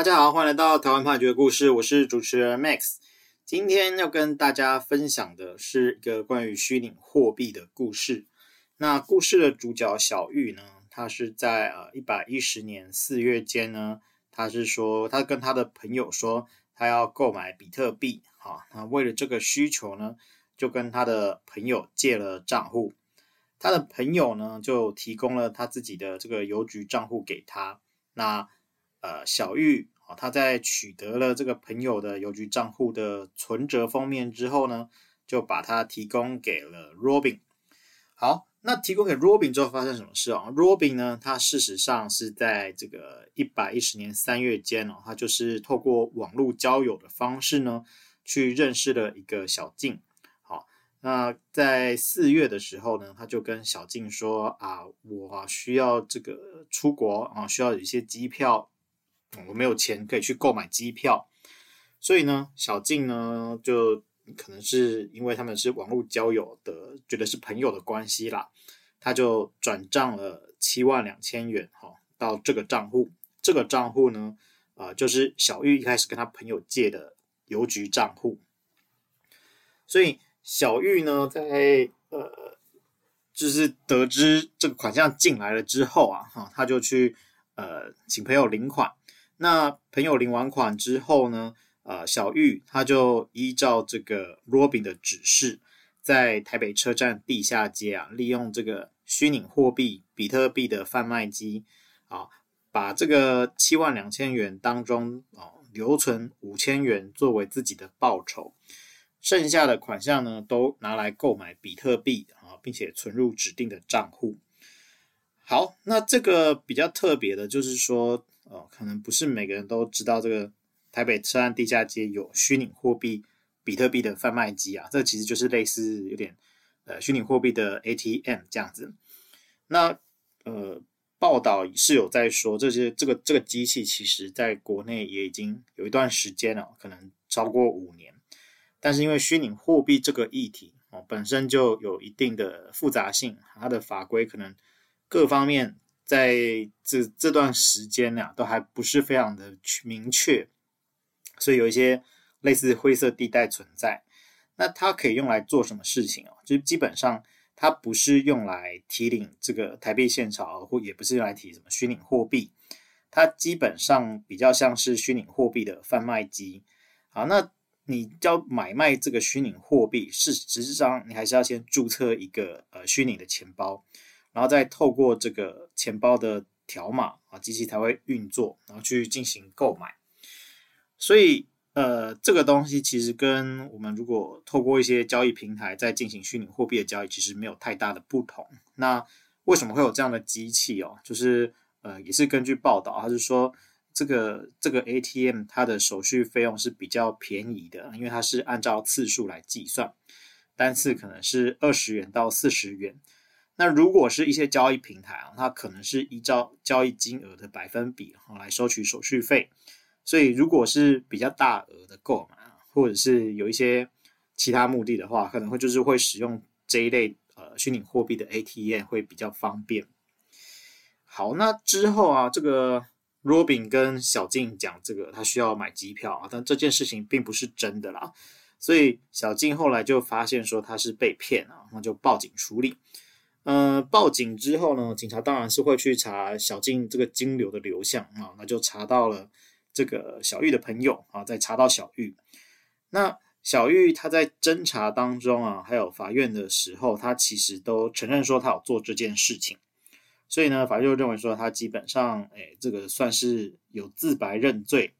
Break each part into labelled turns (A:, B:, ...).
A: 大家好，欢迎来到台湾判决故事，我是主持人 Max。今天要跟大家分享的是一个关于虚拟货币的故事。那故事的主角小玉呢，他是在呃一百一十年四月间呢，他是说他跟他的朋友说，他要购买比特币。好，那为了这个需求呢，就跟他的朋友借了账户。他的朋友呢，就提供了他自己的这个邮局账户给他。那呃，小玉啊，他在取得了这个朋友的邮局账户的存折封面之后呢，就把它提供给了 Robin。好，那提供给 Robin 之后发生什么事啊？Robin 呢，他事实上是在这个一百一十年三月间哦，他就是透过网络交友的方式呢，去认识了一个小静。那在四月的时候呢，他就跟小静说啊，我需要这个出国啊，需要有一些机票，我没有钱可以去购买机票，所以呢，小静呢就可能是因为他们是网络交友的，觉得是朋友的关系啦，他就转账了七万两千元哈到这个账户，这个账户呢，啊就是小玉一开始跟他朋友借的邮局账户，所以。小玉呢，在呃，就是得知这个款项进来了之后啊，哈，他就去呃请朋友领款。那朋友领完款之后呢，呃，小玉他就依照这个 Robin 的指示，在台北车站地下街啊，利用这个虚拟货币比特币的贩卖机啊，把这个七万两千元当中啊留存五千元作为自己的报酬。剩下的款项呢，都拿来购买比特币啊，并且存入指定的账户。好，那这个比较特别的就是说，哦，可能不是每个人都知道这个台北车站地下街有虚拟货币比特币的贩卖机啊，这其实就是类似有点呃虚拟货币的 ATM 这样子。那呃，报道是有在说，这些这个这个机器其实在国内也已经有一段时间了，可能超过五年。但是因为虚拟货币这个议题哦，本身就有一定的复杂性，它的法规可能各方面在这这段时间呢，都还不是非常的明确，所以有一些类似灰色地带存在。那它可以用来做什么事情啊？就基本上它不是用来提领这个台币现钞，或也不是用来提什么虚拟货币，它基本上比较像是虚拟货币的贩卖机。好，那。你要买卖这个虚拟货币，是实际上你还是要先注册一个呃虚拟的钱包，然后再透过这个钱包的条码啊，机器才会运作，然后去进行购买。所以呃，这个东西其实跟我们如果透过一些交易平台在进行虚拟货币的交易，其实没有太大的不同。那为什么会有这样的机器哦？就是呃，也是根据报道，他是说。这个这个 ATM 它的手续费用是比较便宜的，因为它是按照次数来计算，单次可能是二十元到四十元。那如果是一些交易平台啊，它可能是依照交易金额的百分比啊来收取手续费。所以如果是比较大额的购买，或者是有一些其他目的的话，可能会就是会使用这一类呃虚拟货币的 ATM 会比较方便。好，那之后啊这个。Robin 跟小静讲这个，他需要买机票啊，但这件事情并不是真的啦，所以小静后来就发现说他是被骗啊，那就报警处理。呃，报警之后呢，警察当然是会去查小静这个金流的流向啊，那就查到了这个小玉的朋友啊，再查到小玉。那小玉他在侦查当中啊，还有法院的时候，他其实都承认说他有做这件事情。所以呢，法院就认为说他基本上，哎，这个算是有自白认罪。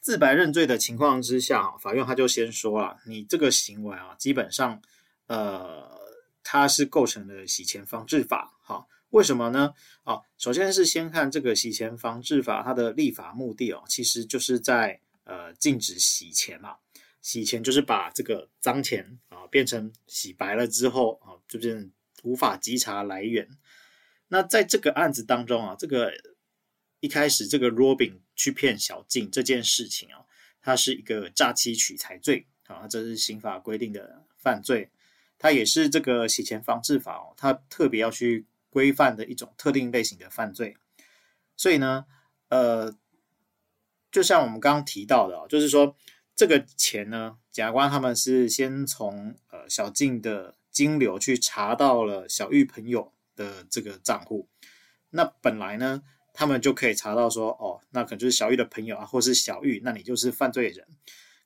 A: 自白认罪的情况之下，法院他就先说了，你这个行为啊，基本上，呃，它是构成了洗钱防治法。好，为什么呢？啊，首先是先看这个洗钱防治法它的立法目的哦，其实就是在呃禁止洗钱嘛。洗钱就是把这个脏钱啊变成洗白了之后啊，就变无法稽查来源。那在这个案子当中啊，这个一开始这个 Robin 去骗小静这件事情啊，它是一个诈欺取财罪啊，这是刑法规定的犯罪，它也是这个洗钱防治法哦，它特别要去规范的一种特定类型的犯罪。所以呢，呃，就像我们刚刚提到的，就是说这个钱呢，检察官他们是先从呃小静的金流去查到了小玉朋友的这个账户，那本来呢，他们就可以查到说，哦，那可能就是小玉的朋友啊，或是小玉，那你就是犯罪人。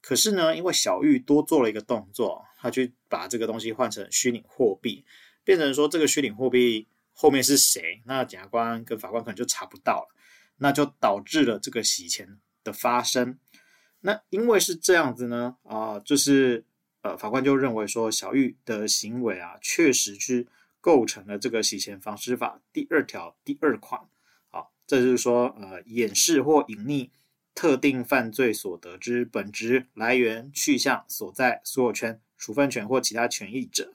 A: 可是呢，因为小玉多做了一个动作，他去把这个东西换成虚拟货币，变成说这个虚拟货币后面是谁，那检察官跟法官可能就查不到了，那就导致了这个洗钱的发生。那因为是这样子呢，啊、就是呃，法官就认为说小玉的行为啊，确实是构成了这个洗钱防治法第二条第二款。好，这就是说，呃，掩饰或隐匿。特定犯罪所得之本质来源、去向、所在、所有权、处分权或其他权益者，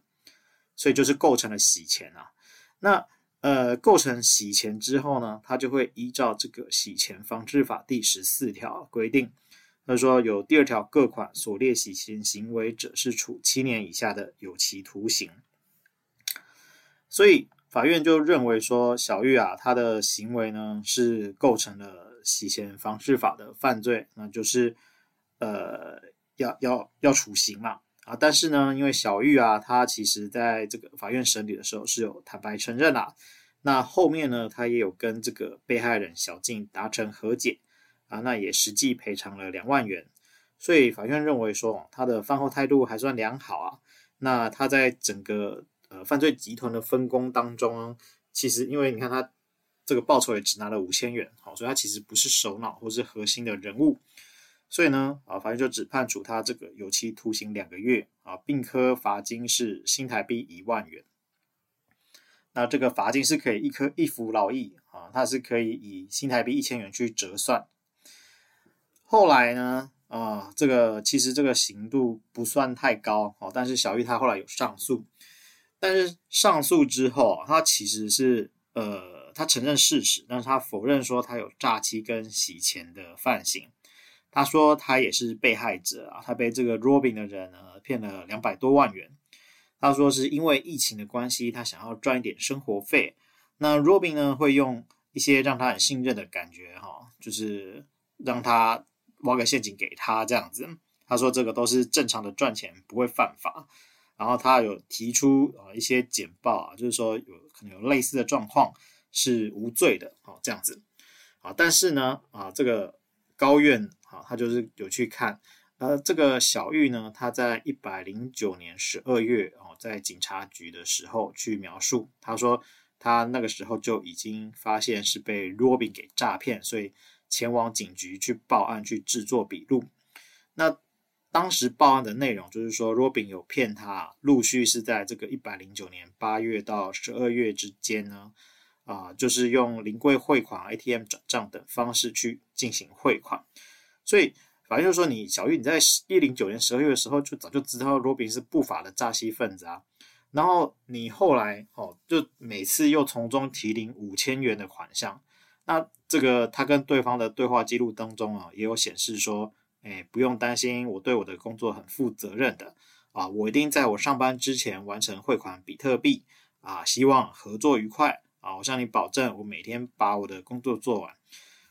A: 所以就是构成了洗钱啊。那呃，构成洗钱之后呢，他就会依照这个洗钱防治法第十四条规定，他说有第二条各款所列洗钱行为者，是处七年以下的有期徒刑。所以法院就认为说，小玉啊，他的行为呢是构成了。洗钱防治法的犯罪，那就是呃要要要处刑嘛啊！但是呢，因为小玉啊，他其实在这个法院审理的时候是有坦白承认啦。那后面呢，他也有跟这个被害人小静达成和解啊，那也实际赔偿了两万元。所以法院认为说，他的犯后态度还算良好啊。那他在整个呃犯罪集团的分工当中，其实因为你看他。这个报酬也只拿了五千元，好，所以他其实不是首脑或是核心的人物，所以呢，啊，法院就只判处他这个有期徒刑两个月，啊，并科罚金是新台币一万元。那这个罚金是可以一颗一服劳役，啊，它是可以以新台币一千元去折算。后来呢，啊，这个其实这个刑度不算太高，哦，但是小玉他后来有上诉，但是上诉之后，他其实是呃。他承认事实，但是他否认说他有诈欺跟洗钱的犯行。他说他也是被害者啊，他被这个 Robin 的人呢骗了两百多万元。他说是因为疫情的关系，他想要赚一点生活费。那 Robin 呢会用一些让他很信任的感觉哈，就是让他挖个陷阱给他这样子。他说这个都是正常的赚钱，不会犯法。然后他有提出啊一些简报啊，就是说有可能有类似的状况。是无罪的，好这样子，啊，但是呢，啊，这个高院啊，他就是有去看，呃，这个小玉呢，他在一百零九年十二月哦，在警察局的时候去描述，他说他那个时候就已经发现是被 Robin 给诈骗，所以前往警局去报案，去制作笔录。那当时报案的内容就是说，Robin 有骗他，陆续是在这个一百零九年八月到十二月之间呢。啊，就是用临柜汇款、ATM 转账等方式去进行汇款，所以反正就是说，你小玉你在一零九年十二月的时候就早就知道罗宾是不法的诈欺分子啊，然后你后来哦，就每次又从中提领五千元的款项，那这个他跟对方的对话记录当中啊，也有显示说，哎，不用担心，我对我的工作很负责任的。啊，我一定在我上班之前完成汇款比特币啊，希望合作愉快。啊，我向你保证，我每天把我的工作做完，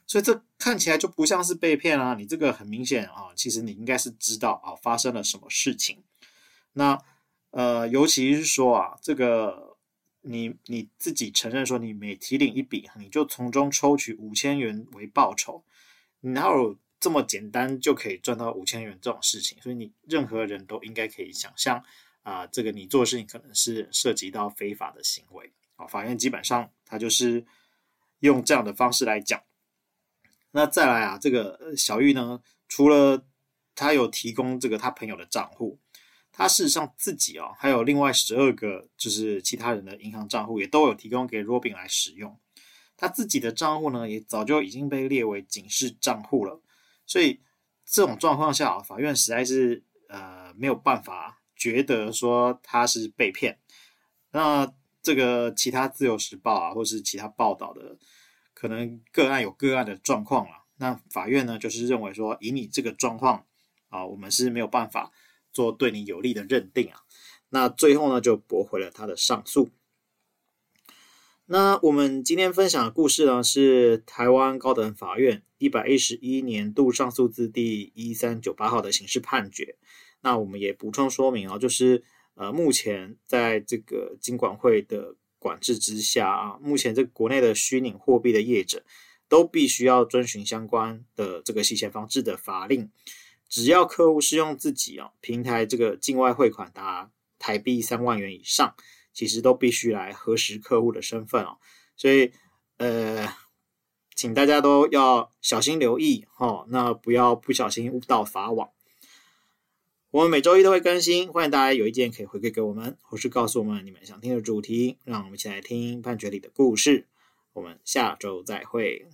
A: 所以这看起来就不像是被骗啊！你这个很明显啊，其实你应该是知道啊发生了什么事情。那呃，尤其是说啊，这个你你自己承认说你每提领一笔，你就从中抽取五千元为报酬，哪有这么简单就可以赚到五千元这种事情？所以你任何人都应该可以想象啊，这个你做的事情可能是涉及到非法的行为。法院基本上他就是用这样的方式来讲。那再来啊，这个小玉呢，除了他有提供这个他朋友的账户，他事实上自己啊，还有另外十二个就是其他人的银行账户，也都有提供给 Robin 来使用。他自己的账户呢，也早就已经被列为警示账户了。所以这种状况下，法院实在是呃没有办法觉得说他是被骗。那这个其他自由时报啊，或是其他报道的，可能个案有个案的状况了。那法院呢，就是认为说，以你这个状况啊，我们是没有办法做对你有利的认定啊。那最后呢，就驳回了他的上诉。那我们今天分享的故事呢，是台湾高等法院一百一十一年度上诉字第一三九八号的刑事判决。那我们也补充说明啊，就是呃，目前在这个金管会的管制之下啊，目前这国内的虚拟货币的业者都必须要遵循相关的这个洗钱防治的法令。只要客户是用自己啊平台这个境外汇款达台币三万元以上，其实都必须来核实客户的身份哦。所以呃，请大家都要小心留意哦，那不要不小心误到法网。我们每周一都会更新，欢迎大家有意见可以回馈给我们，或是告诉我们你们想听的主题，让我们一起来听判决里的故事。我们下周再会。